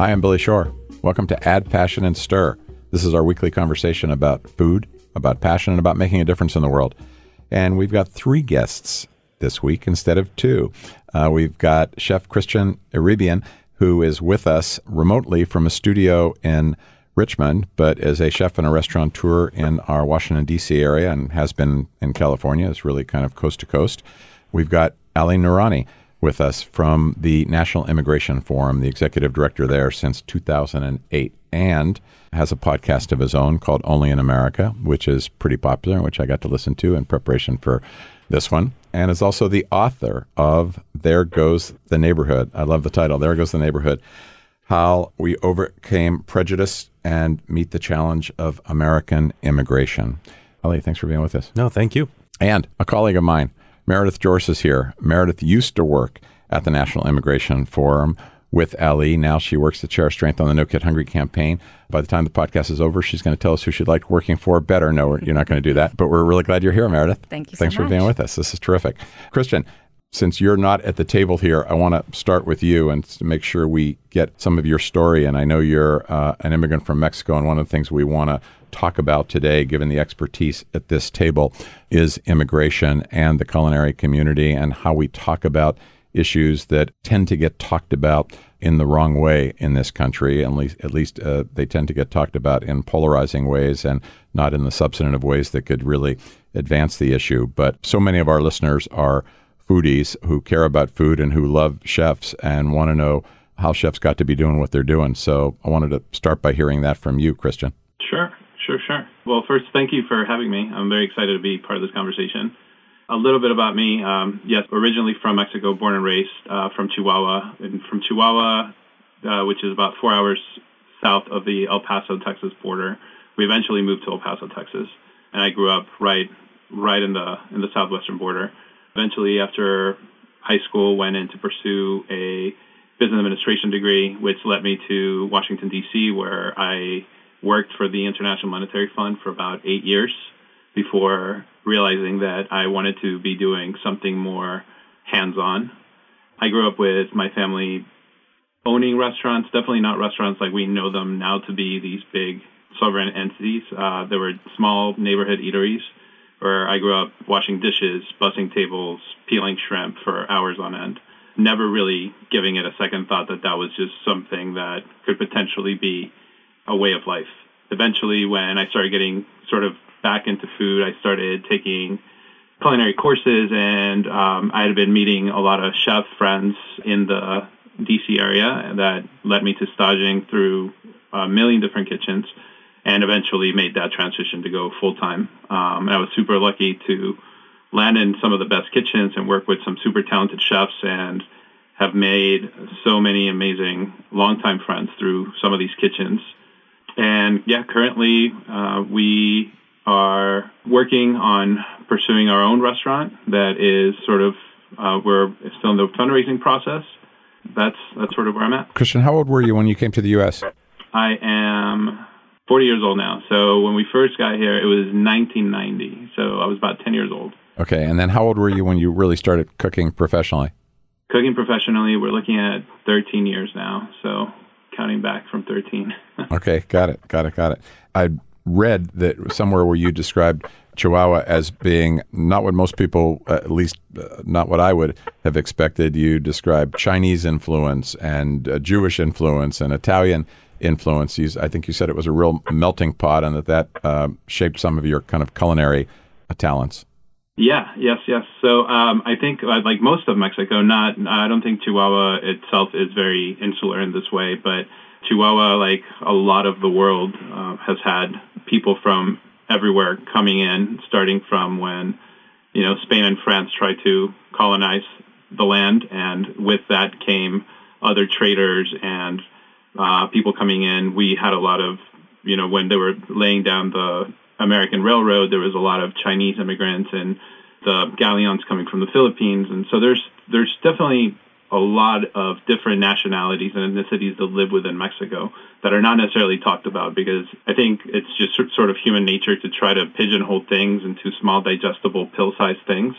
Hi, I'm Billy Shore. Welcome to Add Passion and Stir. This is our weekly conversation about food, about passion, and about making a difference in the world. And we've got three guests this week instead of two. Uh, we've got Chef Christian Irabién, who is with us remotely from a studio in Richmond, but is a chef and a restaurateur in our Washington, D.C. area and has been in California. It's really kind of coast to coast. We've got Ali Noorani with us from the National Immigration Forum, the executive director there since 2008, and has a podcast of his own called Only in America, which is pretty popular, which I got to listen to in preparation for this one, and is also the author of There Goes the Neighborhood. I love the title, There Goes the Neighborhood How We Overcame Prejudice and Meet the Challenge of American Immigration. Ali, thanks for being with us. No, thank you. And a colleague of mine, Meredith George is here. Meredith used to work at the National Immigration Forum with Ali. Now she works the Share Our Strength on the No Kid Hungry campaign. By the time the podcast is over, she's going to tell us who she'd like working for better. No, you're not going to do that. But we're really glad you're here, Meredith. Thank you Thanks so for being with us. This is terrific. Christian, since you're not at the table here, I want to start with you and to make sure we get some of your story. And I know you're uh, an immigrant from Mexico, and one of the things we want to talk about today, given the expertise at this table, is immigration and the culinary community and how we talk about issues that tend to get talked about in the wrong way in this country. At least, at least uh, they tend to get talked about in polarizing ways and not in the substantive ways that could really advance the issue. But so many of our listeners are foodies who care about food and who love chefs and want to know how chefs got to be doing what they're doing. So I wanted to start by hearing that from you, Christian. Sure, sure, sure. Well, first, thank you for having me. I'm very excited to be part of this conversation. A little bit about me. Um, yes, originally from Mexico, born and raised uh, from Chihuahua. And from Chihuahua, uh, which is about four hours south of the El Paso, Texas border, we eventually moved to El Paso, Texas. And I grew up right, right in the in the southwestern border. Eventually, after high school, went in to pursue a business administration degree, which led me to Washington D.C., where I worked for the International Monetary Fund for about eight years before realizing that I wanted to be doing something more hands-on. I grew up with my family owning restaurants, definitely not restaurants like we know them now to be these big sovereign entities. Uh, there were small neighborhood eateries where I grew up washing dishes, bussing tables, peeling shrimp for hours on end. Never really giving it a second thought that that was just something that could potentially be a way of life. Eventually, when I started getting sort of back into food, I started taking culinary courses, and um, I had been meeting a lot of chef friends in the DC area, that led me to staging through a million different kitchens, and eventually made that transition to go full time. Um, I was super lucky to land in some of the best kitchens and work with some super talented chefs and have made so many amazing longtime friends through some of these kitchens. And yeah, currently uh, we are working on pursuing our own restaurant that is sort of uh, we're still in the fundraising process. That's that's sort of where I'm at. Christian, how old were you when you came to the U.S.? I am 40 years old now. So when we first got here, it was 1990. So I was about 10 years old. Okay, and then how old were you when you really started cooking professionally? Cooking professionally, we're looking at 13 years now. So counting back from 13. Okay, got it, got it, got it. I read that somewhere where you described Chihuahua as being not what most people, uh, at least uh, not what I would have expected. You described Chinese influence and uh, Jewish influence and Italian influence. You, I think you said it was a real melting pot, and that that uh, shaped some of your kind of culinary talents. Yeah, yes, yes. So um, I think, uh, like most of Mexico, not I don't think Chihuahua itself is very insular in this way, but Chihuahua, like a lot of the world, uh, has had people from everywhere coming in, starting from when you know Spain and France tried to colonize the land, and with that came other traders and uh, people coming in. We had a lot of you know when they were laying down the American Railroad, there was a lot of Chinese immigrants and the galleons coming from the Philippines, and so there's there's definitely a lot of different nationalities and ethnicities that live within Mexico that are not necessarily talked about because I think it's just sort of human nature to try to pigeonhole things into small, digestible, pill-sized things.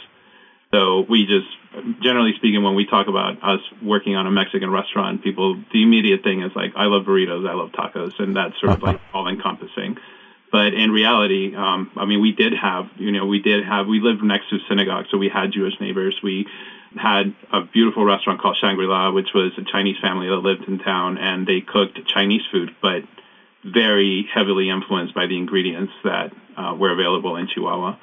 So we just generally speaking, when we talk about us working on a Mexican restaurant, people the immediate thing is like, I love burritos, I love tacos, and that's sort of like all encompassing. But in reality, um, I mean, we did have, you know, we did have, we lived next to a synagogue, so we had Jewish neighbors. We had a beautiful restaurant called Shangri La, which was a Chinese family that lived in town, and they cooked Chinese food, but very heavily influenced by the ingredients that uh, were available in Chihuahua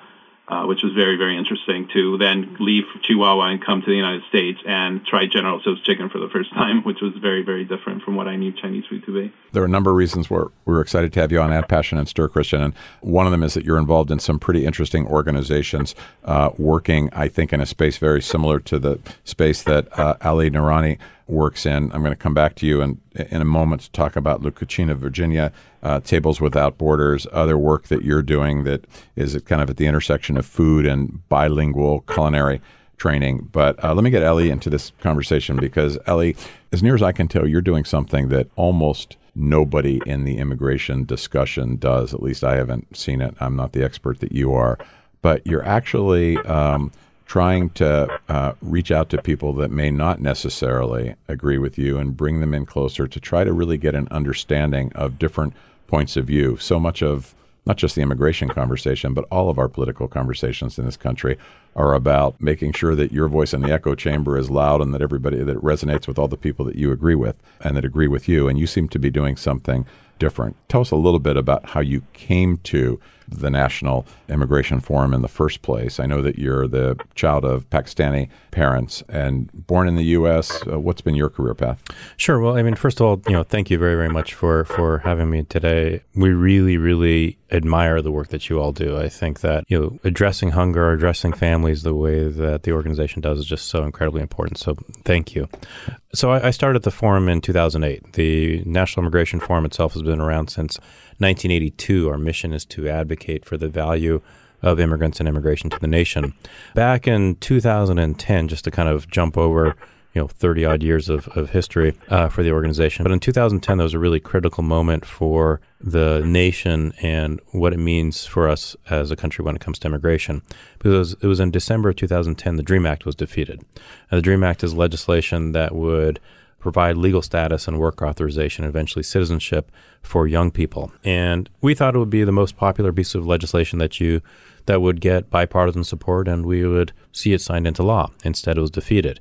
uh, which was very, very interesting to then leave Chihuahua and come to the United States and try General Tso's chicken for the first time, which was very, very different from what I knew Chinese food to be. There are a number of reasons where we are excited to have you on Add Passion and Stir, Christian. And one of them is that you're involved in some pretty interesting organizations uh, working, I think, in a space very similar to the space that uh, Ali Noorani works in. I'm going to come back to you in, in a moment to talk about La Virginia, uh, Tables Without Borders, other work that you're doing that is kind of at the intersection of food and bilingual culinary training. But uh, let me get Ali into this conversation because Ali, as near as I can tell, you're doing something that almost nobody in the immigration discussion does. At least I haven't seen it. I'm not the expert that you are. But you're actually um, trying to uh, reach out to people that may not necessarily agree with you and bring them in closer to try to really get an understanding of different points of view. So much of not just the immigration conversation, but all of our political conversations in this country are about making sure that your voice in the echo chamber is loud and that everybody that resonates with all the people that you agree with and that agree with you. And you seem to be doing something different. Tell us a little bit about how you came to the National Immigration Forum in the first place. I know that you're the child of Pakistani parents and born in the U.S. Uh, what's been your career path? Sure. Well, I mean, first of all, you know, thank you very, very much for for having me today. We really, really admire the work that you all do. I think that you know, addressing hunger, addressing families the way that the organization does is just so incredibly important. So, thank you. So, I, I started the forum in 2008. The National Immigration Forum itself has been around since 1982. Our mission is to advocate for the value of immigrants and immigration to the nation. Back in 2010, just to kind of jump over, you know, 30 odd years of, of history uh, for the organization. But in 2010, that was a really critical moment for the nation and what it means for us as a country when it comes to immigration. Because it was in December of 2010, the DREAM Act was defeated. And the DREAM Act is legislation that would provide legal status and work authorization, and eventually citizenship for young people. And we thought it would be the most popular piece of legislation that you that would get bipartisan support and we would see it signed into law. Instead, it was defeated.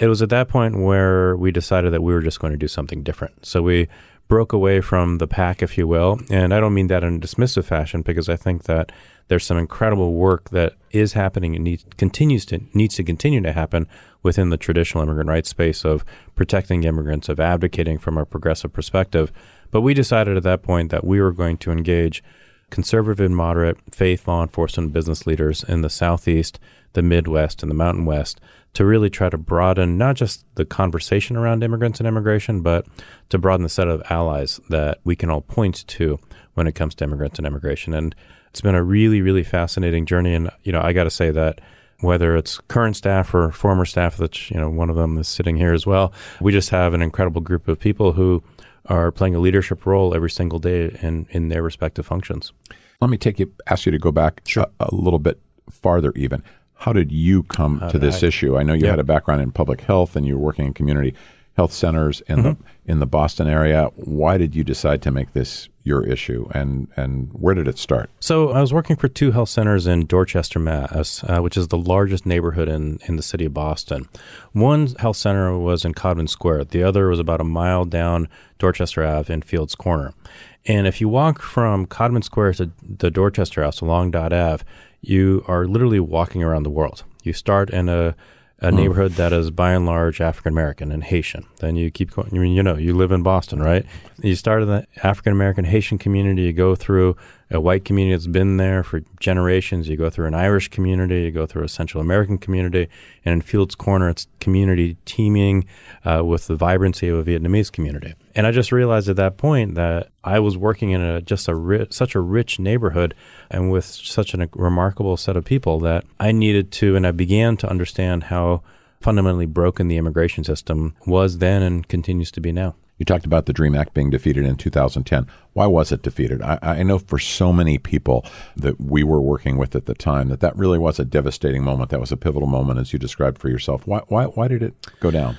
It was at that point where we decided that we were just going to do something different. So we broke away from the pack, if you will. And I don't mean that in a dismissive fashion because I think that there's some incredible work that is happening and needs, continues to needs to continue to happen within the traditional immigrant rights space of protecting immigrants, of advocating from a progressive perspective. But we decided at that point that we were going to engage conservative and moderate faith, law enforcement, business leaders in the Southeast, the Midwest, and the Mountain West to really try to broaden not just the conversation around immigrants and immigration, but to broaden the set of allies that we can all point to when it comes to immigrants and immigration. And it's been a really, really fascinating journey. And, you know, I got to say that whether it's current staff or former staff, that, you know, one of them is sitting here as well, we just have an incredible group of people who are playing a leadership role every single day in, in their respective functions. Let me take you, ask you to go back sure. a, a little bit farther even. How did you come to this I, issue? I know you yeah. had a background in public health and you were working in community health centers in mm-hmm. the in the Boston area. Why did you decide to make this your issue, and and where did it start? So I was working for two health centers in Dorchester, Mass, uh, which is the largest neighborhood in in the city of Boston. One health center was in Codman Square. The other was about a mile down Dorchester Ave in Fields Corner. And if you walk from Codman Square to the Dorchester House along Dot Ave, you are literally walking around the world. You start in a a mm. neighborhood that is by and large African American and Haitian. Then you keep going. I mean, you know, you live in Boston, right? You start in the African American Haitian community. You go through a white community that's been there for generations. You go through an Irish community, you go through a Central American community, and in Fields Corner, it's community teeming uh, with the vibrancy of a Vietnamese community. And I just realized at that point that I was working in a just a ri- such a rich neighborhood and with such a remarkable set of people that I needed to, and I began to understand how fundamentally broken the immigration system was then and continues to be now. You talked about the DREAM Act being defeated in 2010. Why was it defeated? I, I, know for so many people that we were working with at the time that that really was a devastating moment. That was a pivotal moment, as you described for yourself. Why, why, why did it go down?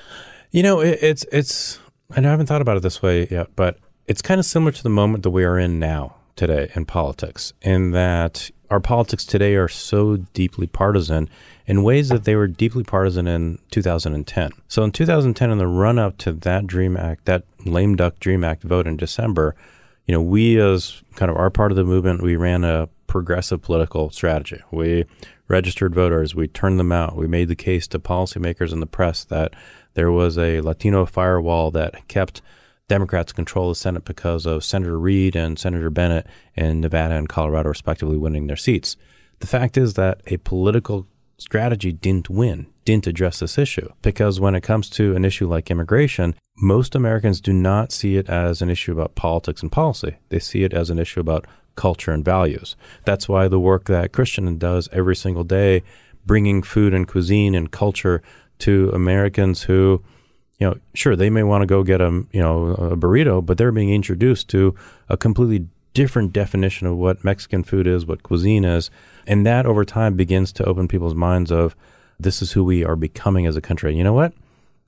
You know, it, it's it's. I haven't thought about it this way yet, but it's kind of similar to the moment that we are in now today in politics, in that our politics today are so deeply partisan in ways that they were deeply partisan in 2010. So in 2010, in the run up to that Dream Act, that lame duck Dream Act vote in December, you know, we as kind of our part of the movement, we ran a progressive political strategy. We registered voters, we turned them out, we made the case to policymakers and the press that there was a Latino firewall that kept Democrats control the Senate because of Senator Reid and Senator Bennet in Nevada and Colorado, respectively, winning their seats. The fact is that a political strategy didn't win, didn't address this issue. Because when it comes to an issue like immigration, most Americans do not see it as an issue about politics and policy. They see it as an issue about culture and values. That's why the work that Christian does every single day, bringing food and cuisine and culture to Americans who, you know, sure, they may want to go get a, you know, a burrito, but they're being introduced to a completely different definition of what Mexican food is, what cuisine is, and that over time begins to open people's minds of this is who we are becoming as a country. And you know what?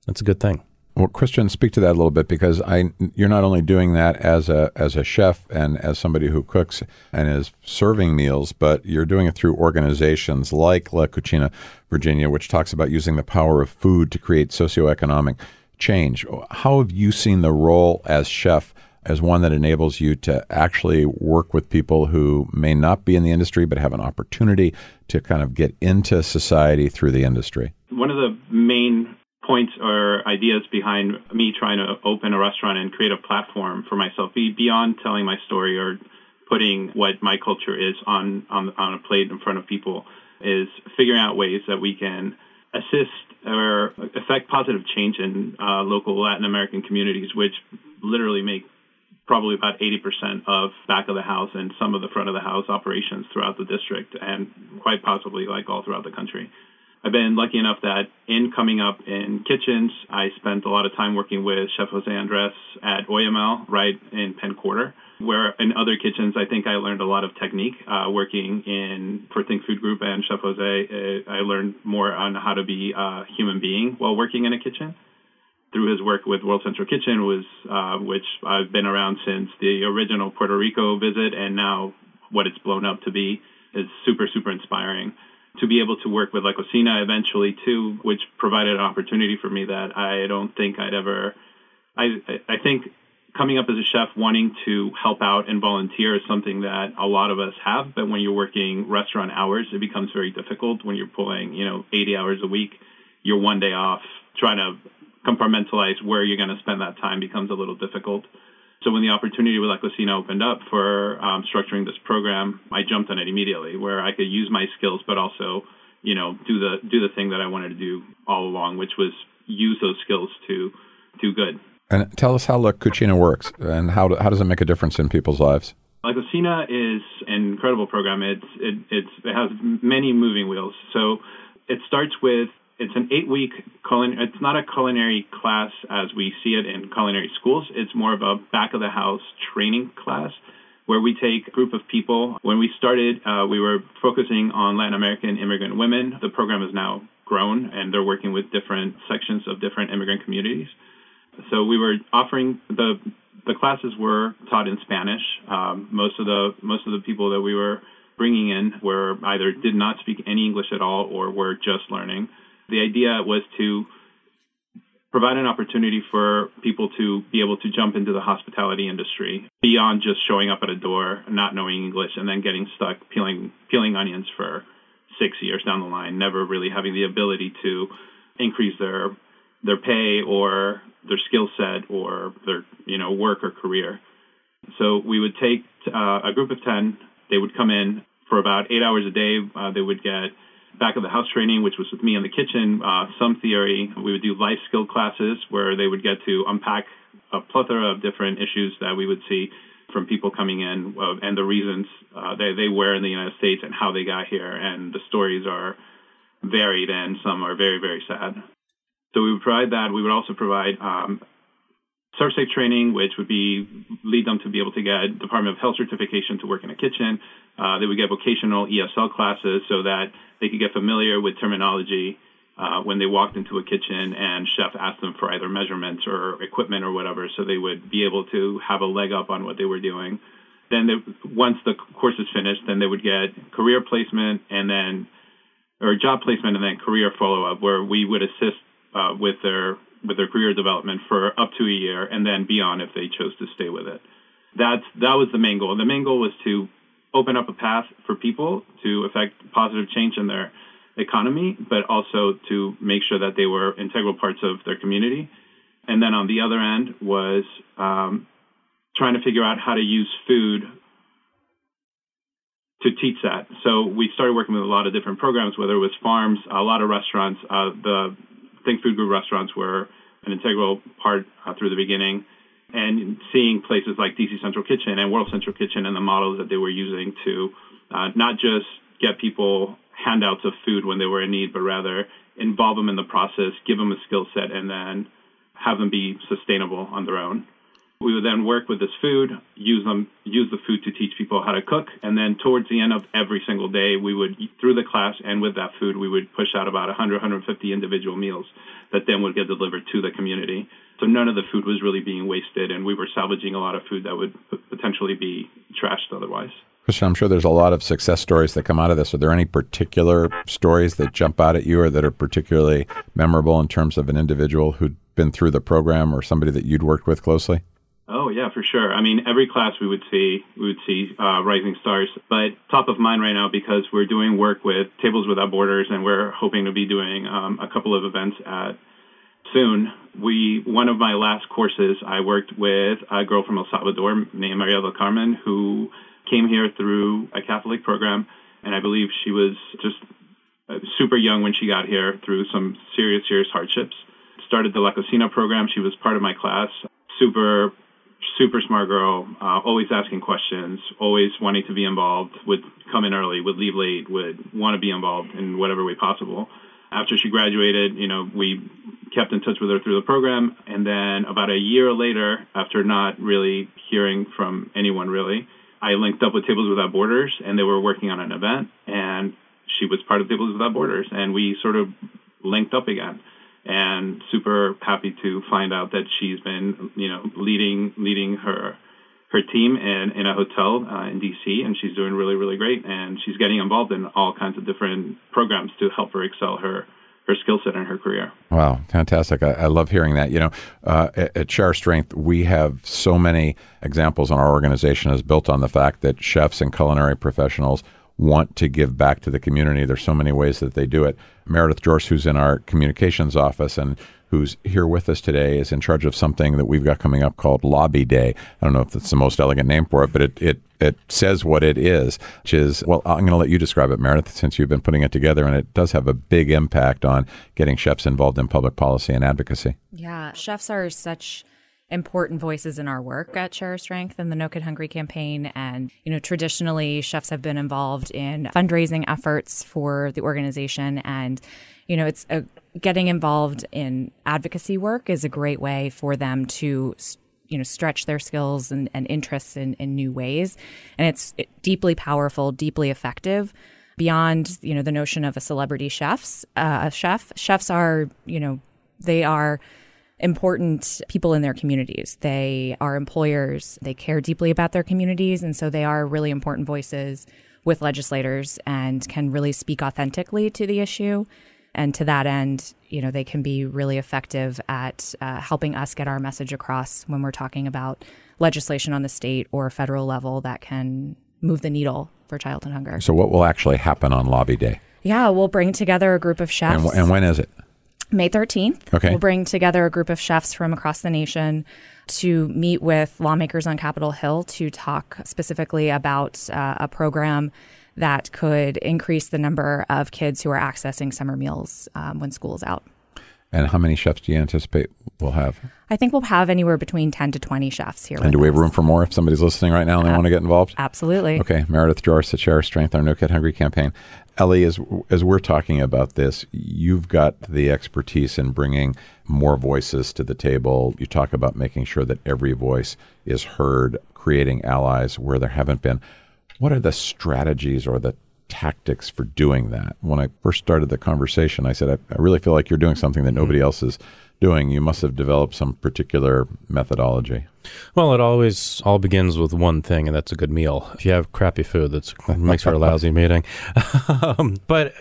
That's a good thing. Well, Christian, speak to that a little bit because I you're not only doing that as a as a chef and as somebody who cooks and is serving meals, but you're doing it through organizations like La Cocina Virginia, which talks about using the power of food to create socioeconomic change. How have you seen the role as chef as one that enables you to actually work with people who may not be in the industry but have an opportunity to kind of get into society through the industry? One of the main points or ideas behind me trying to open a restaurant and create a platform for myself beyond telling my story or putting what my culture is on, on, on a plate in front of people is figuring out ways that we can assist or affect positive change in uh, local Latin American communities, which literally make probably about 80% of back of the house and some of the front of the house operations throughout the district and quite possibly like all throughout the country. I've been lucky enough that in coming up in kitchens, I spent a lot of time working with Chef Jose Andres at Oyamel right in Penn Quarter, where in other kitchens, I think I learned a lot of technique. Uh, working in for Think Food Group and Chef Jose, uh, I learned more on how to be a human being while working in a kitchen through his work with World Central Kitchen was uh, which I've been around since the original Puerto Rico visit, and now what it's blown up to be is super super inspiring. To be able to work with La Cocina eventually too, which provided an opportunity for me that I don't think I'd ever. I I think coming up as a chef wanting to help out and volunteer is something that a lot of us have but when you're working restaurant hours it becomes very difficult when you're pulling you know 80 hours a week you're one day off trying to compartmentalize where you're going to spend that time becomes a little difficult. So when the opportunity with La Cocina opened up for um, structuring this program, I jumped on it immediately, where I could use my skills, but also, you know, do the do the thing that I wanted to do all along, which was use those skills to do good. And tell us how La Cocina works, and how how does it make a difference in people's lives? La Cocina is an incredible program. It's it, it's it has many moving wheels. So it starts with it's an eight week culinary it's not a culinary class as we see it in culinary schools. It's more of a back of the house training class where we take a group of people. When we started uh, we were focusing on latin american immigrant women. The program has now grown and they're working with different sections of different immigrant communities. So we were offering the the classes were taught in spanish. Um, most of the most of the people that we were bringing in were either did not speak any english at all or were just learning the idea was to provide an opportunity for people to be able to jump into the hospitality industry beyond just showing up at a door, not knowing English, and then getting stuck peeling peeling onions for six years down the line, never really having the ability to increase their their pay or their skill set or their you know work or career. So we would take uh, a group of ten. They would come in for about eight hours a day. Uh, they would get back of the house training, which was with me in the kitchen, uh, some theory. We would do life skill classes where they would get to unpack a plethora of different issues that we would see from people coming in uh, and the reasons uh, they, they were in the United States and how they got here. And the stories are varied and some are very, very sad. So we would provide that. We would also provide um, ServSafe training, which would be lead them to be able to get Department of Health certification to work in a kitchen. Uh, they would get vocational ESL classes so that they could get familiar with terminology uh, when they walked into a kitchen and chef asked them for either measurements or equipment or whatever, so they would be able to have a leg up on what they were doing. Then they, once the course is finished, then they would get career placement and then or job placement and then career follow up, where we would assist uh, with their with their career development for up to a year and then beyond if they chose to stay with it. That's that was the main goal. The main goal was to open up a path for people to affect positive change in their economy, but also to make sure that they were integral parts of their community. And then on the other end was um, trying to figure out how to use food to teach that. So we started working with a lot of different programs, whether it was farms, a lot of restaurants. Uh, the Think Food Group restaurants were an integral part uh, through the beginning. And seeing places like DC Central Kitchen and World Central Kitchen and the models that they were using to uh, not just get people handouts of food when they were in need, but rather involve them in the process, give them a skill set, and then have them be sustainable on their own. We would then work with this food, use them, use the food to teach people how to cook, and then towards the end of every single day, we would through the class and with that food, we would push out about 100, 150 individual meals that then would get delivered to the community. So none of the food was really being wasted, and we were salvaging a lot of food that would potentially be trashed otherwise. Christian, I'm sure there's a lot of success stories that come out of this. Are there any particular stories that jump out at you or that are particularly memorable in terms of an individual who'd been through the program or somebody that you'd worked with closely? Oh yeah, for sure. I mean, every class we would see we would see uh, rising stars, but top of mind right now because we're doing work with Tables Without Borders, and we're hoping to be doing um, a couple of events at soon. We one of my last courses, I worked with a girl from El Salvador named Maria del Carmen who came here through a Catholic program, and I believe she was just uh, super young when she got here through some serious, serious hardships. Started the La Cocina program. She was part of my class. Super, super smart girl. Uh, always asking questions. Always wanting to be involved. Would come in early. Would leave late. Would want to be involved in whatever way possible. After she graduated, you know, we kept in touch with her through the program. And then about a year later, after not really hearing from anyone really, I linked up with Tables Without Borders, and they were working on an event, and she was part of Tables Without Borders, and we sort of linked up again. And super happy to find out that she's been, you know, leading leading her her team in, in a hotel uh, in DC, and she's doing really really great. And she's getting involved in all kinds of different programs to help her excel her her skill set and her career. Wow, fantastic! I, I love hearing that. You know, uh, at, at Share Strength, we have so many examples in our organization is built on the fact that chefs and culinary professionals want to give back to the community. There's so many ways that they do it. Meredith Jorce, who's in our communications office and who's here with us today, is in charge of something that we've got coming up called Lobby Day. I don't know if that's the most elegant name for it, but it it it says what it is, which is well, I'm going to let you describe it, Meredith, since you've been putting it together, and it does have a big impact on getting chefs involved in public policy and advocacy. Yeah, chefs are such important voices in our work at Share Strength and the No Kid Hungry campaign. And, you know, traditionally, chefs have been involved in fundraising efforts for the organization. And, you know, it's a, getting involved in advocacy work is a great way for them to you know stretch their skills and, and interests in, in new ways and it's deeply powerful deeply effective beyond you know the notion of a celebrity chefs uh, a chef chefs are you know they are important people in their communities. They are employers. They care deeply about their communities. And so they are really important voices with legislators and can really speak authentically to the issue. And to that end, you know, they can be really effective at uh, helping us get our message across when we're talking about legislation on the state or federal level that can move the needle for childhood hunger. So, what will actually happen on Lobby Day? Yeah, we'll bring together a group of chefs. And, and when is it? May 13th. Okay. We'll bring together a group of chefs from across the nation to meet with lawmakers on Capitol Hill to talk specifically about uh, a program that could increase the number of kids who are accessing summer meals um, when school's out. And how many chefs do you anticipate we'll have? I think we'll have anywhere between 10 to 20 chefs here. And do we have us. room for more if somebody's listening right now and they want to get involved? Absolutely. Okay, Meredith Joris, the Share Our Strength, our No Kid Hungry campaign. Ali, as as we're talking about this, you've got the expertise in bringing more voices to the table. You talk about making sure that every voice is heard, creating allies where there haven't been. What are the strategies or the tactics for doing that? When I first started the conversation, I said, I, I really feel like you're doing something that nobody else is doing. You must have developed some particular methodology. Well, it always all begins with one thing, and that's a good meal. If you have crappy food, that makes for a lousy meeting. um, but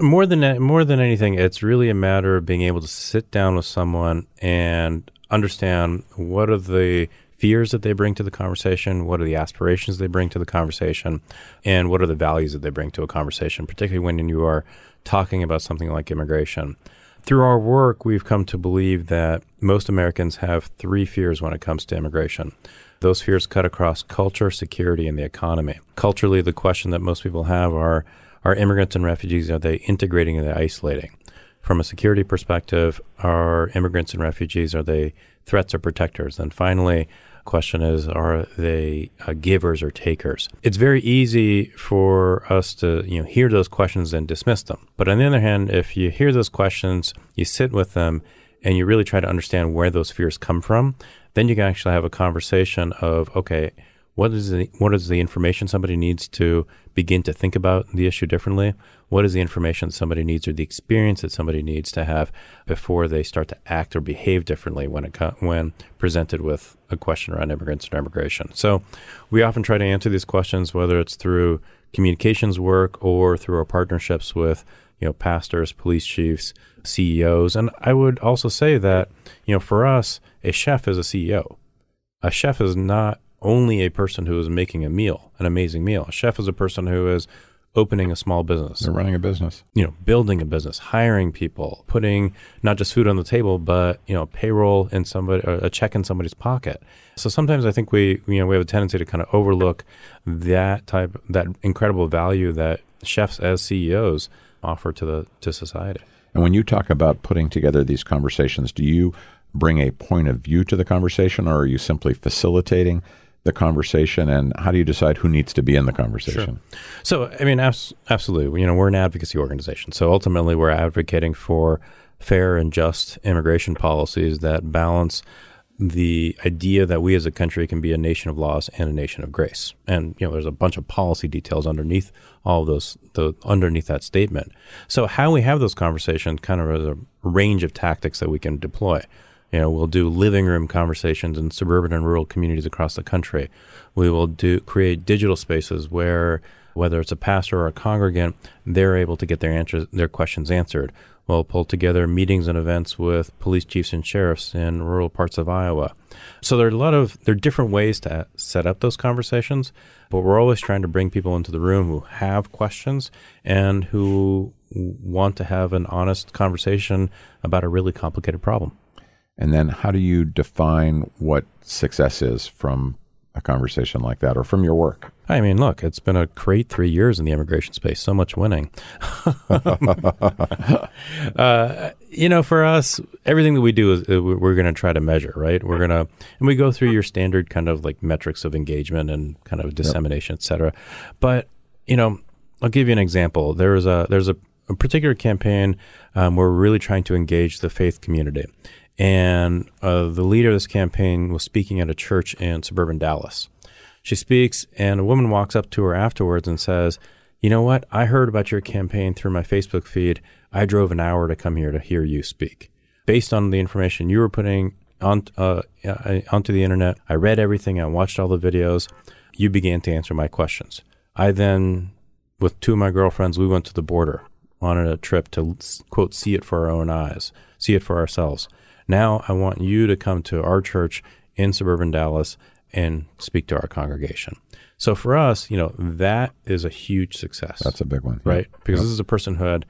more than more than anything, it's really a matter of being able to sit down with someone and understand what are the fears that they bring to the conversation, what are the aspirations they bring to the conversation, and what are the values that they bring to a conversation, particularly when you are talking about something like immigration. Through our work, we've come to believe that most Americans have three fears when it comes to immigration. Those fears cut across culture, security, and the economy. Culturally, the question that most people have are are immigrants and refugees, are they integrating or are they isolating? From a security perspective, are immigrants and refugees, are they threats or protectors? And finally, question is are they uh, givers or takers it's very easy for us to you know hear those questions and dismiss them but on the other hand if you hear those questions you sit with them and you really try to understand where those fears come from then you can actually have a conversation of okay what is the what is the information somebody needs to begin to think about the issue differently? What is the information somebody needs or the experience that somebody needs to have before they start to act or behave differently when it when presented with a question around immigrants and immigration? So, we often try to answer these questions whether it's through communications work or through our partnerships with you know pastors, police chiefs, CEOs, and I would also say that you know for us, a chef is a CEO. A chef is not only a person who is making a meal, an amazing meal. A chef is a person who is opening a small business. They're running a business. You know, building a business, hiring people, putting not just food on the table, but you know, payroll in somebody, a check in somebody's pocket. So sometimes I think we, you know, we have a tendency to kind of overlook that type, that incredible value that chefs as CEOs offer to the to society. And when you talk about putting together these conversations, do you bring a point of view to the conversation, or are you simply facilitating? The conversation and how do you decide who needs to be in the conversation? Sure. So, I mean, abs- absolutely. You know, we're an advocacy organization. So ultimately, we're advocating for fair and just immigration policies that balance the idea that we as a country can be a nation of laws and a nation of grace. And you know, there's a bunch of policy details underneath all those, the underneath that statement. So how we have those conversations kind of is a range of tactics that we can deploy. You know, we'll do living room conversations in suburban and rural communities across the country. We will do create digital spaces where whether it's a pastor or a congregant, they're able to get their answers, their questions answered. We'll pull together meetings and events with police chiefs and sheriffs in rural parts of Iowa. So there are a lot of there are different ways to set up those conversations, but we're always trying to bring people into the room who have questions and who want to have an honest conversation about a really complicated problem. And then how do you define what success is from a conversation like that or from your work? I mean, look, it's been a great three years in the immigration space, so much winning. uh, you know, for us, everything that we do is uh, we're going to try to measure, right? We're going to, and we go through your standard kind of like metrics of engagement and kind of dissemination, yep. et cetera. But, you know, I'll give you an example. There's a, there's a, a particular campaign um, where we're really trying to engage the faith community. And uh, the leader of this campaign was speaking at a church in suburban Dallas. She speaks, and a woman walks up to her afterwards and says, You know what? I heard about your campaign through my Facebook feed. I drove an hour to come here to hear you speak. Based on the information you were putting on, uh, uh onto the internet, I read everything, I watched all the videos. You began to answer my questions. I then, with two of my girlfriends, we went to the border on a trip to, quote, see it for our own eyes, see it for ourselves. Now I want you to come to our church in suburban Dallas and speak to our congregation. So for us, you know, that is a huge success. That's a big one. Right? Yep. Because yep. this is a person who had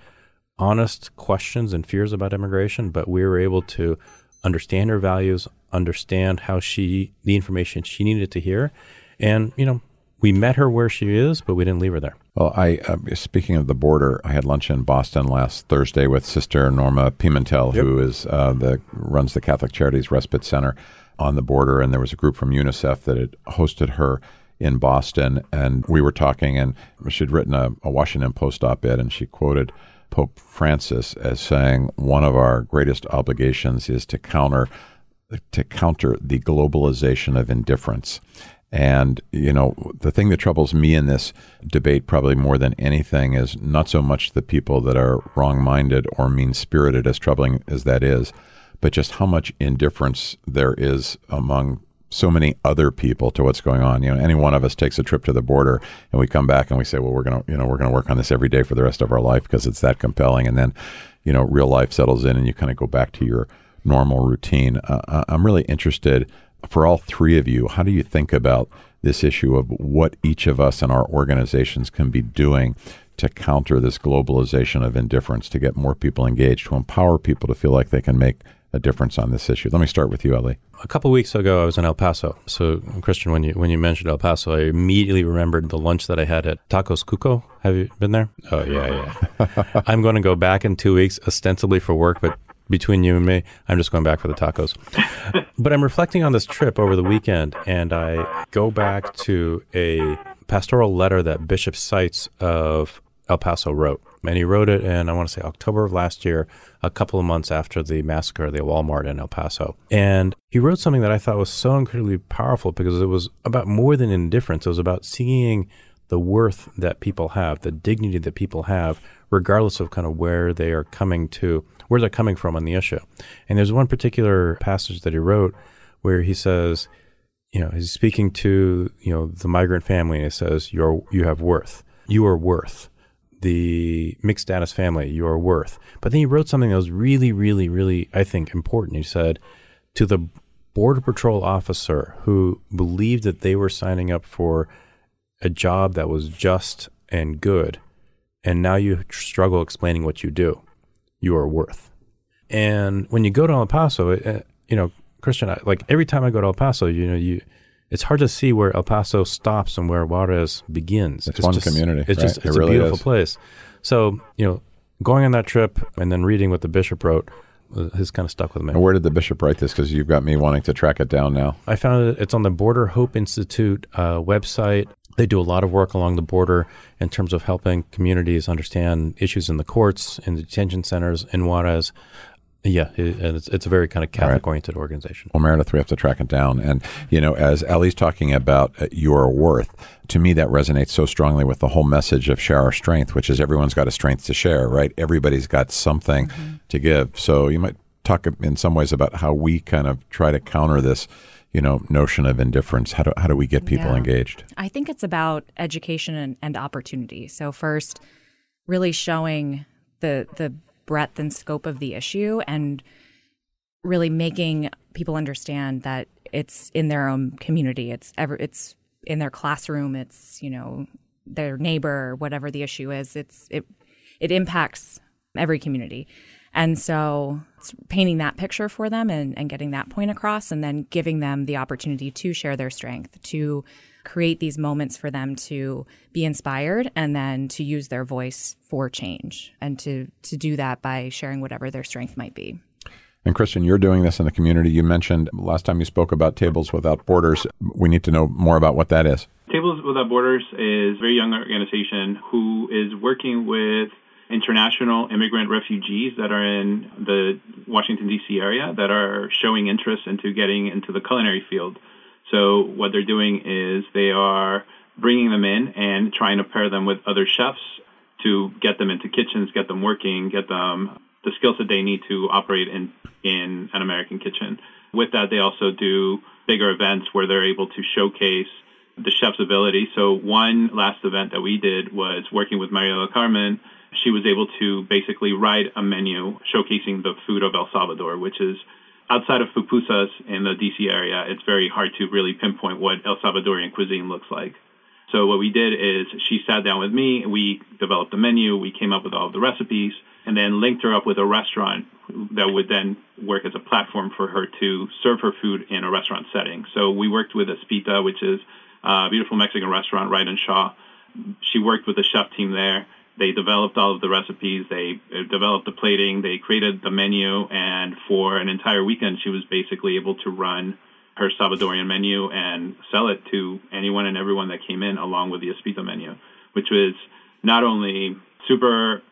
honest questions and fears about immigration, but we were able to understand her values, understand how she the information she needed to hear, and you know, we met her where she is, but we didn't leave her there. Well, I uh, speaking of the border, I had lunch in Boston last Thursday with Sister Norma Pimentel, Yep. who is uh, the runs the Catholic Charities Respite Center on the border, and there was a group from UNICEF that had hosted her in Boston, and we were talking, and she'd written a, a Washington Post op-ed, and she quoted Pope Francis as saying, "One of our greatest obligations is to counter." to counter the globalization of indifference. And, you know, the thing that troubles me in this debate, probably more than anything, is not so much the people that are wrong minded or mean spirited, as troubling as that is, but just how much indifference there is among so many other people to what's going on. You know, any one of us takes a trip to the border and we come back and we say, well, we're going to, you know, we're going to work on this every day for the rest of our life because it's that compelling. And then, you know, real life settles in and you kind of go back to your normal routine. Uh, I'm really interested for all three of you. How do you think about this issue of what each of us and our organizations can be doing to counter this globalization of indifference, to get more people engaged, to empower people to feel like they can make a difference on this issue? Let me start with you, Ali. A couple weeks ago, I was in El Paso. So, Christian, when you when you mentioned El Paso, I immediately remembered the lunch that I had at Tacos Chuco. Have you been there? Oh yeah, yeah. I'm going to go back in two weeks, ostensibly for work, but between you and me, I'm just going back for the tacos. but I'm reflecting on this trip over the weekend, and I go back to a pastoral letter that Bishop Seitz of El Paso wrote. And he wrote it in, I want to say, October of last year, a couple of months after the massacre of the Walmart in El Paso. And he wrote something that I thought was so incredibly powerful because it was about more than indifference. It was about seeing the worth that people have, the dignity that people have, regardless of kind of where they are coming to, where they're coming from on the issue. And there's one particular passage that he wrote where he says, you know, he's speaking to, you know, the migrant family and he says, You're you have worth. You are worth. The mixed status family, you are worth. But then he wrote something that was really, really, really, I think, important. He said, to the border patrol officer who believed that they were signing up for a job that was just and good, and now you struggle explaining what you do, you are worth. And when you go to El Paso, it, you know, Christian, I, like every time I go to El Paso, you know, you it's hard to see where El Paso stops and where Juarez begins. It's one community, It's right? just It it's really a beautiful is. place. So you know, going on that trip and then reading what the bishop wrote uh, has kind of stuck with me. And where did the bishop write this? Because you've got me wanting to track it down now. I found it. It's on the Border Hope Institute uh, website. They do a lot of work along the border in terms of helping communities understand issues in the courts, in the detention centers, in Juarez. Yeah, and it's, it's a very kind of Catholic-oriented organization. Well, Meredith, we have to track it down. And, you know, as Ali's talking about uh, your worth, to me, that resonates so strongly with the whole message of share our strength, which is everyone's got a strength to share, right? Everybody's got something to give. So you might talk in some ways about how we kind of try to counter this, you know, notion of indifference. How do, how do we get people Yeah. engaged? I think it's about education and, and opportunity. So first, really showing the the breadth and scope of the issue and really making people understand that it's in their own community. It's ever it's in their classroom. It's you know their neighbor, whatever the issue is. It's it it impacts every community. And so it's painting that picture for them and, and getting that point across and then giving them the opportunity to share their strength, to create these moments for them to be inspired and then to use their voice for change and to to do that by sharing whatever their strength might be. And Christian, you're doing this in the community. You mentioned last time you spoke about Tables Without Borders. We need to know more about what that is. Tables Without Borders is a very young organization who is working with international immigrant refugees that are in the Washington, D.C. area that are showing interest into getting into the culinary field. So, what they're doing is they are bringing them in and trying to pair them with other chefs to get them into kitchens, get them working, get them the skills that they need to operate in, in an American kitchen. With that, they also do bigger events where they're able to showcase the chef's ability. So one last event that we did was working with Maria del Carmen. She was able to basically write a menu showcasing the food of El Salvador, which is outside of pupusas in the DC area. It's very hard to really pinpoint what El Salvadorian cuisine looks like. So what we did is she sat down with me, we developed the menu, we came up with all of the recipes, and then linked her up with a restaurant that would then work as a platform for her to serve her food in a restaurant setting. So we worked with Espita, which is a beautiful Mexican restaurant right in Shaw. she worked with the chef team there. They developed all of the recipes. They uh, developed the plating. They created the menu. And for an entire weekend, she was basically able to run her Salvadorian menu and sell it to anyone and everyone that came in, along with the Espita menu, which was not only super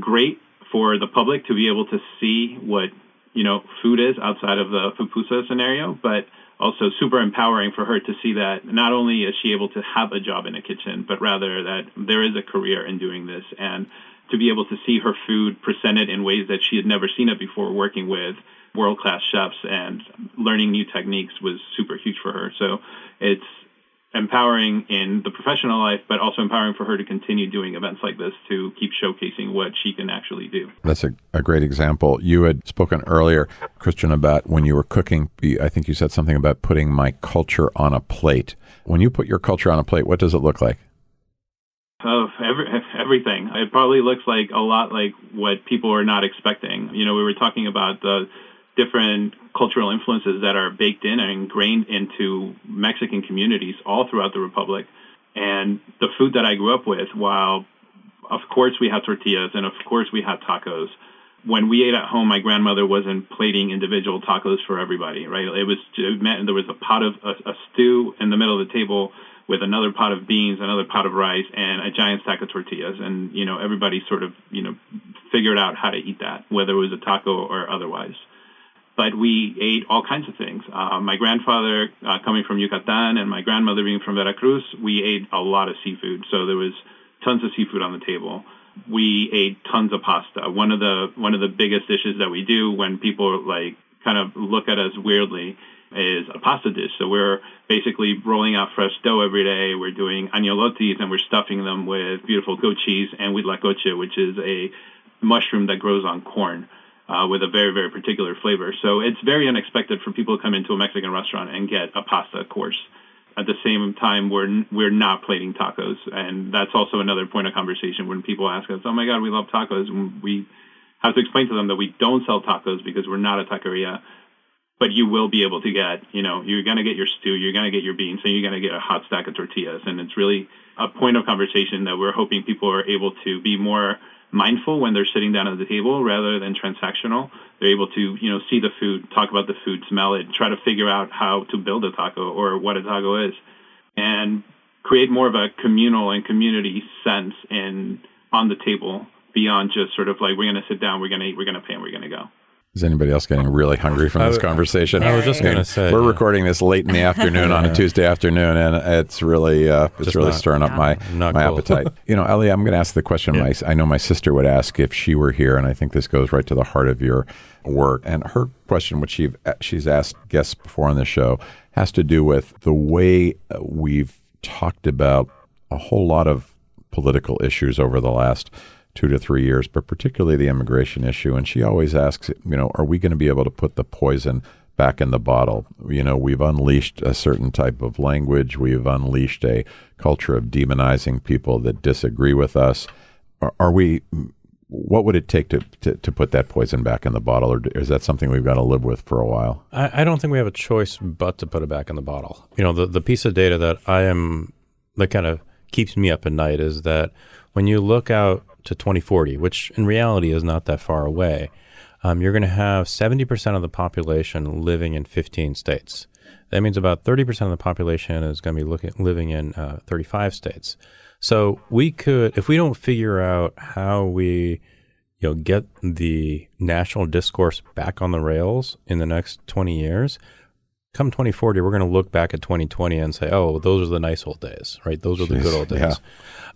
great for the public to be able to see what you know food is outside of the pupusa scenario, but also super empowering for her to see that not only is she able to have a job in a kitchen, but rather that there is a career in doing this and to be able to see her food presented in ways that she had never seen it before working with world class chefs and learning new techniques was super huge for her. So it's empowering in the professional life, but also empowering for her to continue doing events like this to keep showcasing what she can actually do. That's a, a great example. You had spoken earlier, Christian, about when you were cooking. I think you said something about putting my culture on a plate. When you put your culture on a plate, what does it look like? Of every, everything. It probably looks like a lot like what people are not expecting. You know, we were talking about the different cultural influences that are baked in and ingrained into Mexican communities all throughout the Republic. And the food that I grew up with, while of course we had tortillas and of course we had tacos, when we ate at home, my grandmother wasn't plating individual tacos for everybody, right? It was it meant there was a pot of a, a stew in the middle of the table with another pot of beans, another pot of rice, and a giant stack of tortillas. And you know, everybody sort of you know figured out how to eat that, whether it was a taco or otherwise but we ate all kinds of things. Uh, my grandfather, uh, coming from Yucatan, and my grandmother being from Veracruz, we ate a lot of seafood. So there was tons of seafood on the table. We ate tons of pasta. One of the one of the biggest dishes that we do when people like kind of look at us weirdly is a pasta dish. So we're basically rolling out fresh dough every day. We're doing agnolotis and we're stuffing them with beautiful goat cheese and with huitlacoche, which is a mushroom that grows on corn uh, with a very, very particular flavor. So it's very unexpected for people to come into a Mexican restaurant and get a pasta course. At the same time, we're we're not plating tacos, and that's also another point of conversation when people ask us, "Oh my God, we love tacos," and we have to explain to them that we don't sell tacos because we're not a taqueria. But you will be able to get, you know, you're going to get your stew, you're going to get your beans, and you're going to get a hot stack of tortillas. And it's really a point of conversation that we're hoping people are able to be more mindful when they're sitting down at the table rather than transactional. They're able to, you know, see the food, talk about the food, smell it, try to figure out how to build a taco or what a taco is, and create more of a communal and community sense in on the table beyond just sort of like we're going to sit down, we're going to eat, we're going to pay, and we're going to go. Is anybody else getting really hungry from this conversation? I was just going to say we're yeah. recording this late in the afternoon on a Tuesday afternoon, and it's really uh, it's just really not, stirring up my my cool. appetite. you know, Ali, I'm going to ask the question. Yeah. My, I know my sister would ask if she were here, and I think this goes right to the heart of your work. And her question, which she she's asked guests before on the show, has to do with the way we've talked about a whole lot of political issues over the last two to three years, but particularly the immigration issue. And she always asks, you know, are we going to be able to put the poison back in the bottle? You know, we've unleashed a certain type of language, we've unleashed a culture of demonizing people that disagree with us. Are, are we? What would it take to, to, to, put that poison back in the bottle, or is that something we've got to live with for a while? I, I don't think we have a choice but to put it back in the bottle. You know, the, the piece of data that I am that kind of keeps me up at night is that when you look out to 2040, which in reality is not that far away, um, you're going to have 70% of the population living in 15 states. That means about 30% of the population is going to be looking, living in uh, 35 states. So we could, if we don't figure out how we, you know, get the national discourse back on the rails in the next 20 years, come 2040, we're going to look back at 2020 and say, oh, those are the nice old days, right? Those are the good old days. Yeah.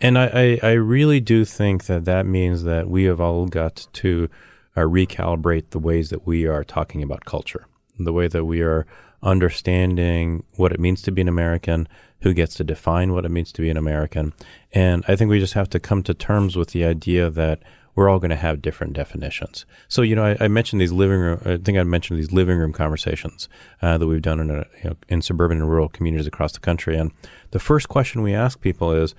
And I, I, I, really do think that that means that we have all got to uh, recalibrate the ways that we are talking about culture, the way that we are understanding what it means to be an American, who gets to define what it means to be an American. And I think we just have to come to terms with the idea that we're all going to have different definitions. So, you know, I, I, mentioned these living room, I think I mentioned these living room conversations uh, that we've done in, a, you know, in suburban and rural communities across the country. And the first question we ask people is,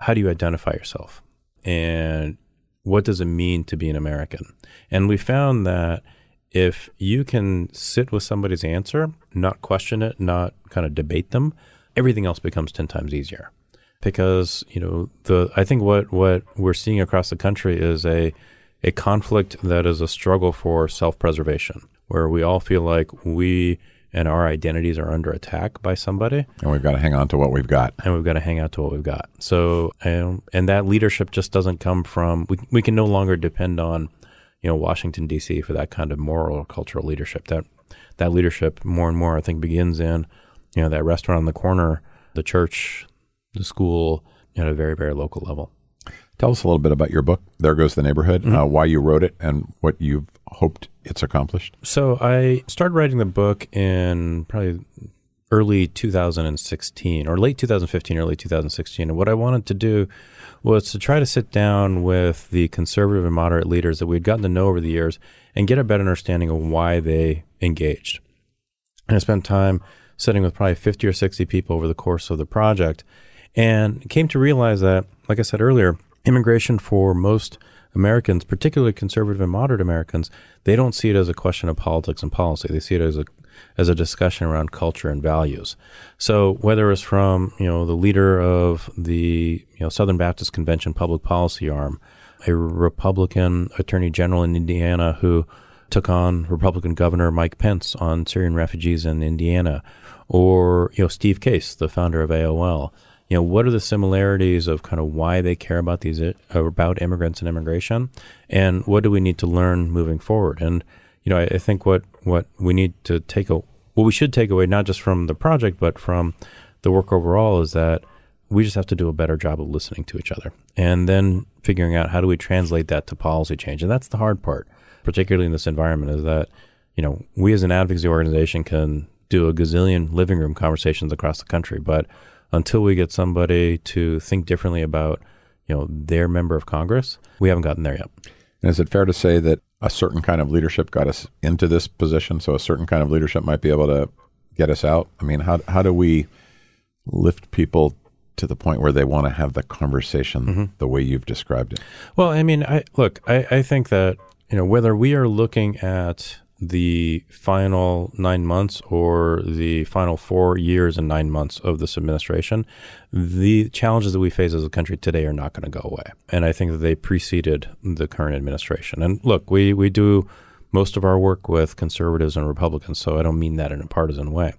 how do you identify yourself? And what does it mean to be an American? And we found that if you can sit with somebody's answer, not question it, not kind of debate them, everything else becomes 10 times easier. Because you know the I think what what we're seeing across the country is a a conflict that is a struggle for self-preservation, where we all feel like we and our identities are under attack by somebody, and we've got to hang on to what we've got, and we've got to hang out to what we've got. So, and, and that leadership just doesn't come from. We we can no longer depend on, you know, Washington D.C. for that kind of moral or cultural leadership. That that leadership more and more, I think, begins in, you know, that restaurant on the corner, the church, the school, at a very very local level. Tell us a little bit about your book, There Goes the Neighborhood, mm-hmm. uh, why you wrote it, and what you've hoped it's accomplished. So I started writing the book in probably early 2016 or late 2015, early 2016. And what I wanted to do was to try to sit down with the conservative and moderate leaders that we'd gotten to know over the years and get a better understanding of why they engaged. And I spent time sitting with probably 50 or 60 people over the course of the project and came to realize that, like I said earlier, immigration for most Americans, particularly conservative and moderate Americans, they don't see it as a question of politics and policy. They see it as a as a discussion around culture and values. So whether it's from you know the leader of the you know Southern Baptist Convention public policy arm, a Republican Attorney General in Indiana who took on Republican Governor Mike Pence on Syrian refugees in Indiana, or you know Steve Case, the founder of AOL you know, what are the similarities of kind of why they care about these uh, about immigrants and immigration, and what do we need to learn moving forward? And you know, I, I think what what we need to take a what we should take away not just from the project but from the work overall is that we just have to do a better job of listening to each other and then figuring out how do we translate that to policy change. And that's the hard part, particularly in this environment, is that, you know, we as an advocacy organization can do a gazillion living room conversations across the country, but until we get somebody to think differently about, you know, their member of Congress, we haven't gotten there yet. And is it fair to say that a certain kind of leadership got us into this position, so a certain kind of leadership might be able to get us out? I mean, how how do we lift people to the point where they want to have the conversation mm-hmm. the way you've described it? Well, I mean, I look, I, I think that you know whether we are looking at the final nine months or the final four years and nine months of this administration, the challenges that we face as a country today are not going to go away. And I think that they preceded the current administration. And look, we, we do most of our work with conservatives and Republicans, so I don't mean that in a partisan way.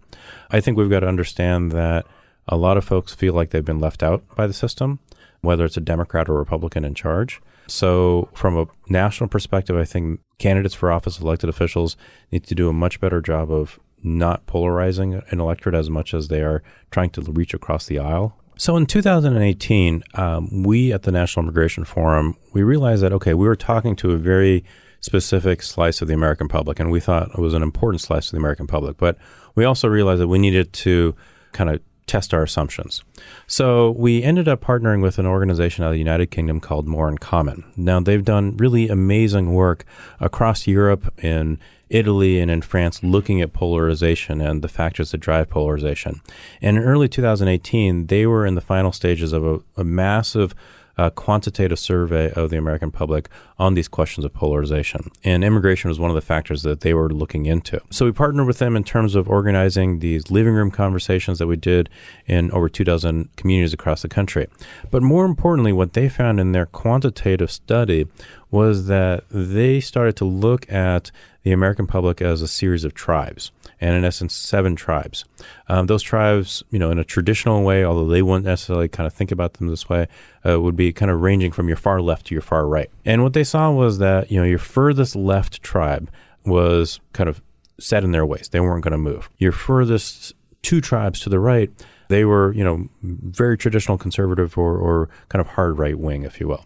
I think we've got to understand that a lot of folks feel like they've been left out by the system, whether it's a Democrat or Republican in charge. So, from a national perspective, I think candidates for office, elected officials, need to do a much better job of not polarizing an electorate as much as they are trying to reach across the aisle. So in 2018, um, we at the National Immigration Forum, we realized that, okay, we were talking to a very specific slice of the American public, and we thought it was an important slice of the American public. But we also realized that we needed to kind of test our assumptions. So we ended up partnering with an organization out of the United Kingdom called More in Common. Now they've done really amazing work across Europe in Italy and in France looking at polarization and the factors that drive polarization. And in early 2018, they were in the final stages of a, a massive a quantitative survey of the American public on these questions of polarization. And immigration was one of the factors that they were looking into. So we partnered with them in terms of organizing these living room conversations that we did in over two dozen communities across the country. But more importantly, what they found in their quantitative study was that they started to look at the American public as a series of tribes, and in essence, seven tribes. Um, those tribes, you know, in a traditional way, although they wouldn't necessarily kind of think about them this way, uh, would be kind of ranging from your far left to your far right. And what they saw was that, you know, your furthest left tribe was kind of set in their ways. They weren't going to move. Your furthest two tribes to the right, they were, you know, very traditional conservative or, or kind of hard right wing, if you will.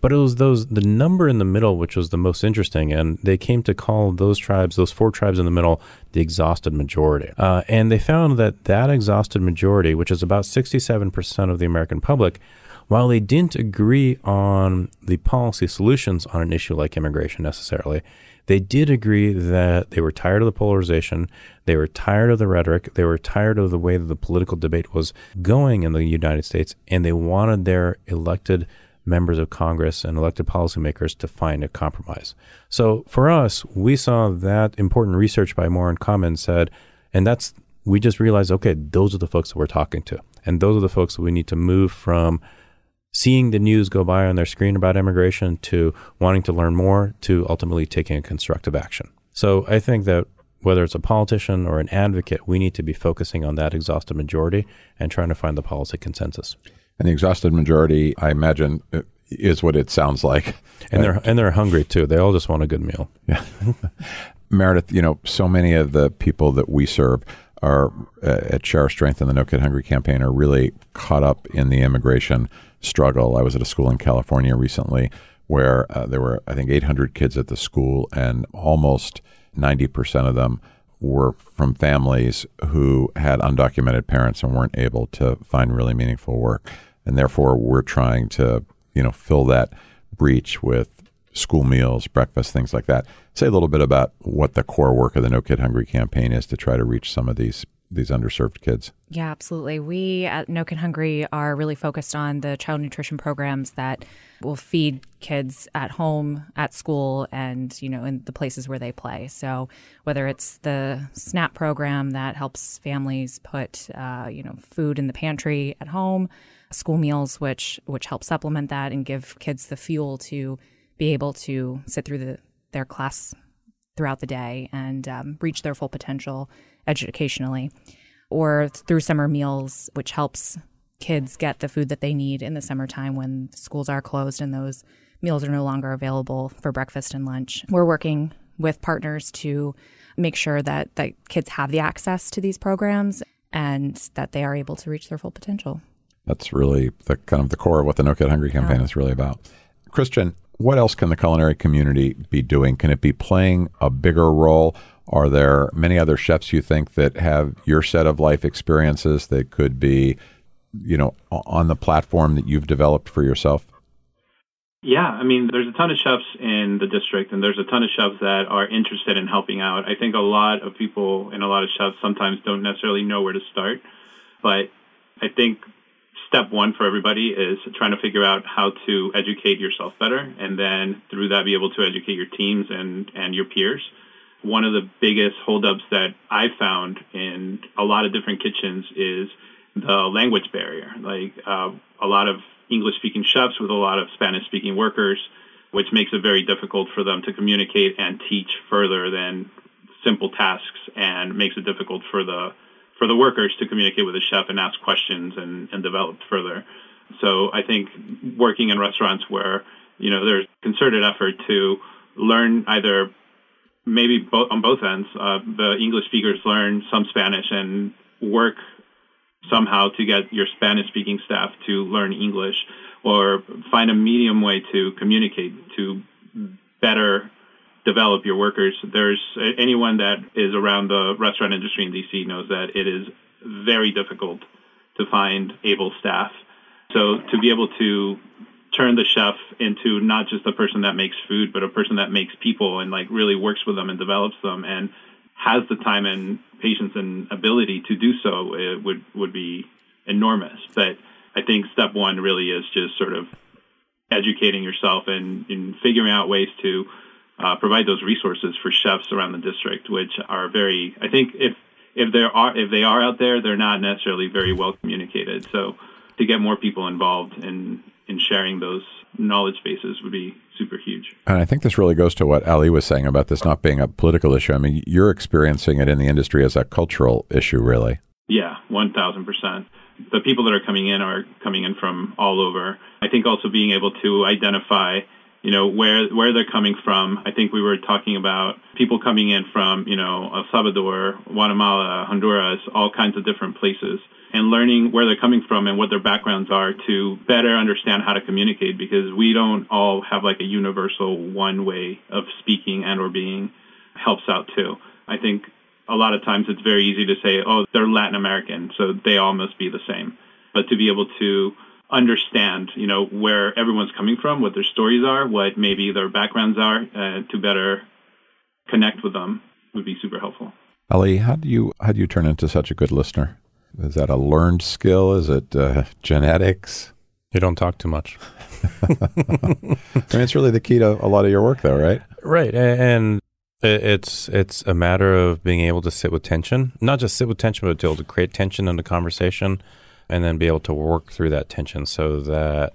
But it was those the number in the middle which was the most interesting, and they came to call those tribes, those four tribes in the middle, the exhausted majority. Uh, and they found that that exhausted majority, which is about 67% of the American public, while they didn't agree on the policy solutions on an issue like immigration necessarily, they did agree that they were tired of the polarization, they were tired of the rhetoric, they were tired of the way that the political debate was going in the United States, and they wanted their elected members of Congress and elected policymakers to find a compromise. So for us, we saw that important research by More in Common said, and that's we just realized, okay, those are the folks that we're talking to. And those are the folks that we need to move from seeing the news go by on their screen about immigration to wanting to learn more to ultimately taking a constructive action. So I think that whether it's a politician or an advocate, we need to be focusing on that exhausted majority and trying to find the policy consensus. And the exhausted majority, I imagine, uh, is what it sounds like. And they're and they're hungry too. They all just want a good meal. Yeah. Meredith, you know, so many of the people that we serve are uh, at Share Strength and the No Kid Hungry campaign are really caught up in the immigration struggle. I was at a school in California recently where uh, there were, I think, 800 kids at the school, and almost 90% of them were from families who had undocumented parents and weren't able to find really meaningful work. And therefore, we're trying to, you know, fill that breach with school meals, breakfast, things like that. Say a little bit about what the core work of the No Kid Hungry campaign is to try to reach some of these these underserved kids. Yeah, absolutely. We at No Kid Hungry are really focused on the child nutrition programs that will feed kids at home, at school, and you know in the places where they play. So whether it's the SNAP program that helps families put uh, you know food in the pantry at home, school meals which which help supplement that and give kids the fuel to be able to sit through the, their class throughout the day and um, reach their full potential educationally, or through summer meals, which helps kids get the food that they need in the summertime when schools are closed and those meals are no longer available for breakfast and lunch. We're working with partners to make sure that, that kids have the access to these programs and that they are able to reach their full potential. That's really the kind of the core of what the No Kid Hungry campaign yeah. is really about. Christian, what else can the culinary community be doing? Can it be playing a bigger role? Are there many other chefs you think that have your set of life experiences that could be, you know, on the platform that you've developed for yourself? Yeah, I mean, there's a ton of chefs in the district, and there's a ton of chefs that are interested in helping out. I think a lot of people and a lot of chefs sometimes don't necessarily know where to start, but I think step one for everybody is trying to figure out how to educate yourself better and then through that be able to educate your teams and, and your peers. One of the biggest holdups that I found in a lot of different kitchens is the language barrier. Like uh, a lot of English speaking chefs with a lot of Spanish speaking workers, which makes it very difficult for them to communicate and teach further than simple tasks and makes it difficult for the for the workers to communicate with the chef and ask questions and, and develop further. So I think working in restaurants where you know there's concerted effort to learn either maybe both on both ends, uh, the English speakers learn some Spanish and work somehow to get your Spanish speaking staff to learn English or find a medium way to communicate to better develop your workers. There's anyone that is around the restaurant industry in DC knows that it is very difficult to find able staff. So to be able to turn the chef into not just a person that makes food, but a person that makes people and like really works with them and develops them and has the time and patience and ability to do so, it would would be enormous. But I think step one really is just sort of educating yourself and, and figuring out ways to uh, provide those resources for chefs around the district, which are very. I think if if there are if they are out there, they're not necessarily very well communicated. So to get more people involved in in sharing those knowledge bases would be super huge. And I think this really goes to what Ali was saying about this not being a political issue. I mean, you're experiencing it in the industry as a cultural issue, really. Yeah, one thousand percent. The people that are coming in are coming in from all over. I think also being able to identify you know where where they're coming from. I think we were talking about people coming in from you know El Salvador, Guatemala, Honduras, all kinds of different places, and learning where they're coming from and what their backgrounds are to better understand how to communicate because we don't all have like a universal one way of speaking and or being helps out too. I think a lot of times it's very easy to say, oh, they're Latin American, so they all must be the same. But to be able to understand, you know, where everyone's coming from, what their stories are, what maybe their backgrounds are, uh, to better connect with them would be super helpful. Ali, how do you how do you turn into such a good listener? Is that a learned skill? Is it uh, genetics? You don't talk too much. I mean, it's really the key to a lot of your work, though, right? Right, and it's it's a matter of being able to sit with tension, not just sit with tension, but to be able to create tension in the conversation and then be able to work through that tension so that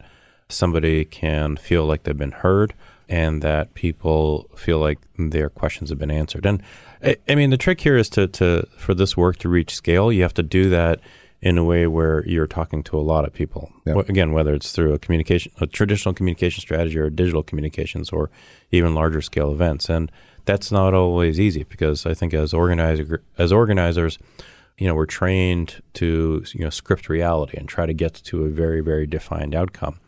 somebody can feel like they've been heard and that people feel like their questions have been answered. And I, I mean, the trick here is to, to for this work to reach scale, you have to do that in a way where you're talking to a lot of people. Yep. Again, whether it's through a communication, a traditional communication strategy, or digital communications, or even larger scale events, and that's not always easy because I think as organizer as organizers, you know, we're trained to you know script reality and try to get to a very very defined outcome,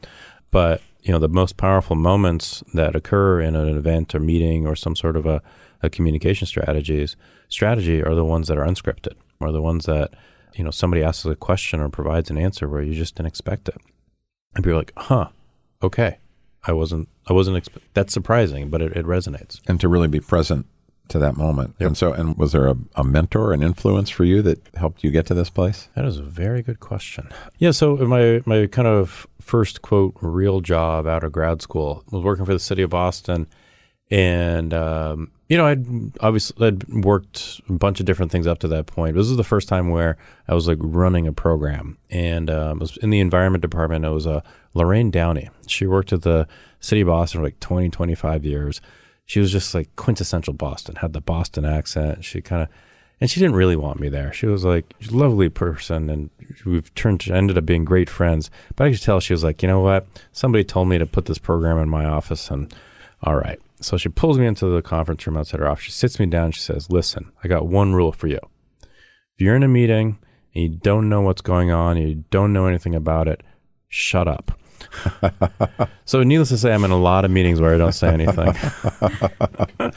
but you know the most powerful moments that occur in an event or meeting or some sort of a, a communication strategies strategy are the ones that are unscripted, are the ones that you know, somebody asks a question or provides an answer where you just didn't expect it. And people are like, huh, okay. I wasn't, I wasn't, expe- that's surprising, but it, it resonates. And to really be present to that moment. Yep. And so, and was there a, a mentor, an influence for you that helped you get to this place? That is a very good question. Yeah. So my, my kind of first quote, real job out of grad school was working for the city of Boston. And, um, you know, I'd obviously I'd worked a bunch of different things up to that point. This was the first time where I was like running a program, and um, was in the environment department. It was uh, Lorraine Downey. She worked at the city of Boston for like 20, 25 years. She was just like quintessential Boston. Had the Boston accent. She kind of, and she didn't really want me there. She was like a lovely person, and we've turned ended up being great friends. But I could tell she was like, you know what? Somebody told me to put this program in my office, and all right so she pulls me into the conference room outside her office. She sits me down. She says, Listen, I got one rule for you. If you're in a meeting and you don't know what's going on, you don't know anything about it, shut up. so, needless to say, I'm in a lot of meetings where I don't say anything.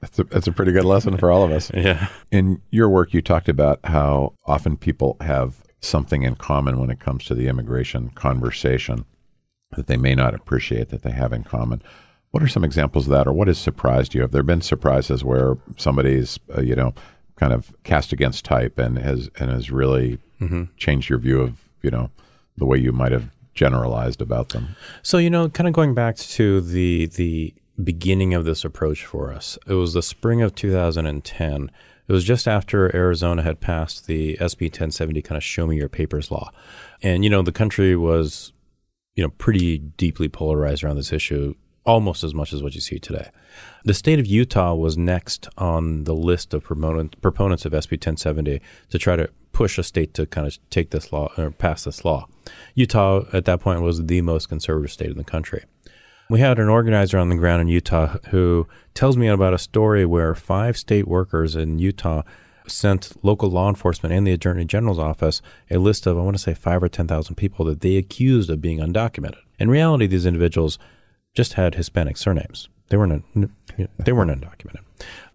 that's, a, that's a pretty good lesson for all of us. Yeah. In your work, you talked about how often people have something in common when it comes to the immigration conversation that they may not appreciate that they have in common. What are some examples of that, or what has surprised you? Have there been surprises where somebody's, uh, you know, kind of cast against type and has and has really mm-hmm. changed your view of, you know, the way you might have generalized about them? So, you know, kind of going back to the the beginning of this approach for us, it was the spring of 2010. It was just after Arizona had passed the SB 1070 kind of show me your papers law. And, you know, the country was, you know, pretty deeply polarized around this issue almost as much as what you see today. The state of Utah was next on the list of proponent, proponents of SB 1070 to try to push a state to kind of take this law or pass this law. Utah at that point was the most conservative state in the country. We had an organizer on the ground in Utah who tells me about a story where five state workers in Utah sent local law enforcement and the Attorney General's office a list of, I want to say, five or 10,000 people that they accused of being undocumented. In reality, these individuals just had Hispanic surnames. They weren't they weren't undocumented.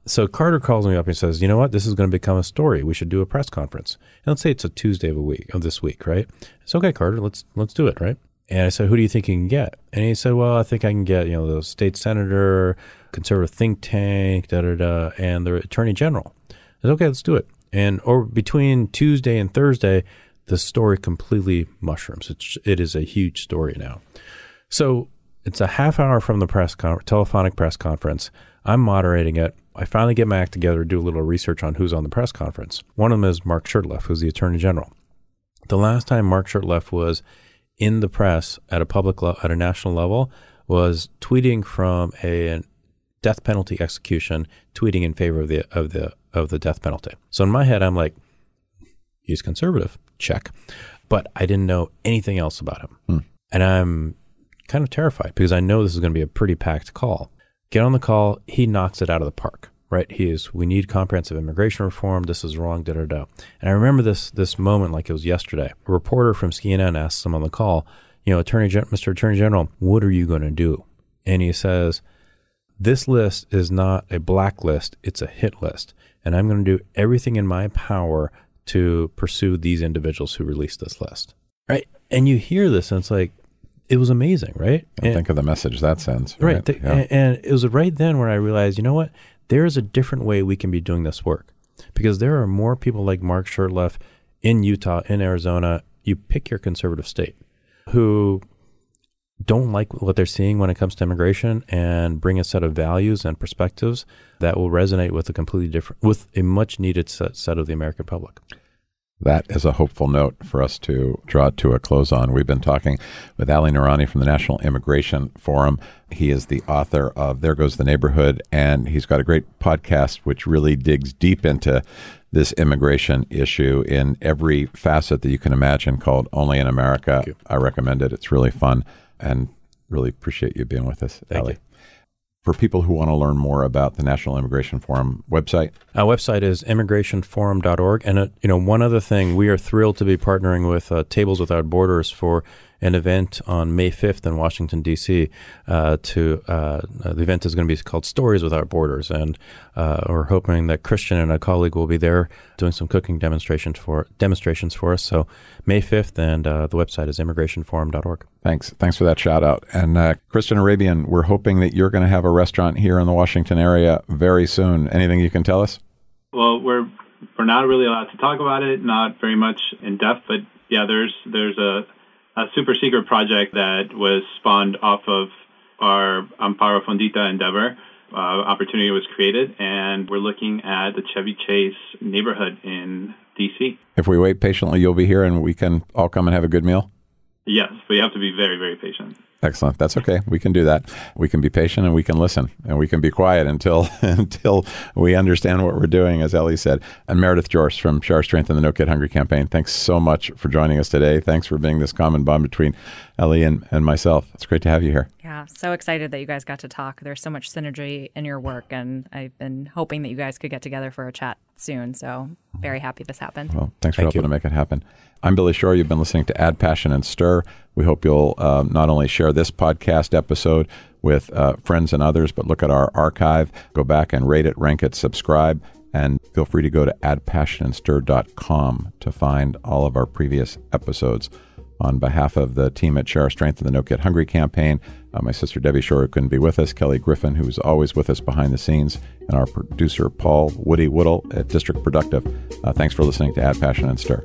So Carter calls me up and says, "You know what? This is going to become a story. We should do a press conference." And let's say it's a Tuesday of a week of this week, right? It's okay, Carter. Let's let's do it, right? And I said, "Who do you think you can get?" And he said, "Well, I think I can get you know the state senator, conservative think tank, da da da, and the attorney general." I said, "Okay, let's do it." And or between Tuesday and Thursday, the story completely mushrooms. It's it is a huge story now. So it's a half hour from the press con- telephonic press conference. I'm moderating it. I finally get my act together, do a little research on who's on the press conference. One of them is Mark Shurtleff, who's the Attorney General. The last time Mark Shurtleff was in the press at a public le- at a national level was tweeting from a, death penalty execution, tweeting in favor of the of the of the death penalty. So in my head, I'm like, he's conservative, check, but I didn't know anything else about him, hmm. and I'm kind of terrified because I know this is going to be a pretty packed call. Get on the call, he knocks it out of the park, right? He is, we need comprehensive immigration reform. This is wrong, da da da. And I remember this this moment like it was yesterday. A reporter from CNN asks him on the call, you know, Attorney Gen- Mr. Attorney General, what are you going to do? And he says, this list is not a blacklist, it's a hit list. And I'm going to do everything in my power to pursue these individuals who released this list. Right. And you hear this and it's like, it was amazing, right? And, think of the message that sends. Right. right. The, yeah. and, and it was right then where I realized, you know what? There is a different way we can be doing this work because there are more people like Mark Shurtleff in Utah, in Arizona. You pick your conservative state who don't like what they're seeing when it comes to immigration and bring a set of values and perspectives that will resonate with a completely different, with a much needed set, set of the American public. That is a hopeful note for us to draw to a close on. We've been talking with Ali Noorani from the National Immigration Forum. He is the author of There Goes the Neighborhood, and he's got a great podcast which really digs deep into this immigration issue in every facet that you can imagine called Only in America. I recommend it. It's really fun and really appreciate you being with us, Thank Ali. you for people who want to learn more about the National Immigration Forum website? Our website is immigrationforum.org. And, uh, you know, one other thing, we are thrilled to be partnering with uh, Tables Without Borders for an event on May 5th in Washington, D.C. Uh, to uh, the event is going to be called Stories Without Borders, and uh, we're hoping that Christian and a colleague will be there doing some cooking demonstrations for demonstrations for us. So May 5th, and uh, the website is immigrationforum.org. Thanks, thanks for that shout out. And uh, Christian Irabién, we're hoping that you're going to have a restaurant here in the Washington area very soon. Anything you can tell us? Well, we're we're not really allowed to talk about it, not very much in depth, but yeah, there's there's a a super secret project that was spawned off of our Amparo Fondita endeavor. Uh, opportunity was created, and we're looking at the Chevy Chase neighborhood in DC. If we wait patiently, you'll be here and we can all come and have a good meal? Yes, but you have to be very, very patient. Excellent. That's okay. We can do that. We can be patient and we can listen and we can be quiet until until we understand what we're doing, as Ali said. And Meredith George from Share Strength and the No Kid Hungry campaign. Thanks so much for joining us today. Thanks for being this common bond between Ali and, and myself. It's great to have you here. Yeah, so excited that you guys got to talk. There's so much synergy in your work, and I've been hoping that you guys could get together for a chat soon. So very happy this happened. Well, thanks for Thank helping you. to make it happen. I'm Billy Shore. You've been listening to Add Passion and Stir. We hope you'll um, not only share this podcast episode with uh, friends and others, but look at our archive, go back and rate it, rank it, subscribe, and feel free to go to addpassionandstir.com to find all of our previous episodes. On behalf of the team at Share Our Strength and the No Kid Hungry campaign, uh, my sister Debbie Shore couldn't be with us, Kelly Griffin, who's always with us behind the scenes, and our producer Paul Woody Woodle at District Productive. Uh, thanks for listening to Add Passion and Stir.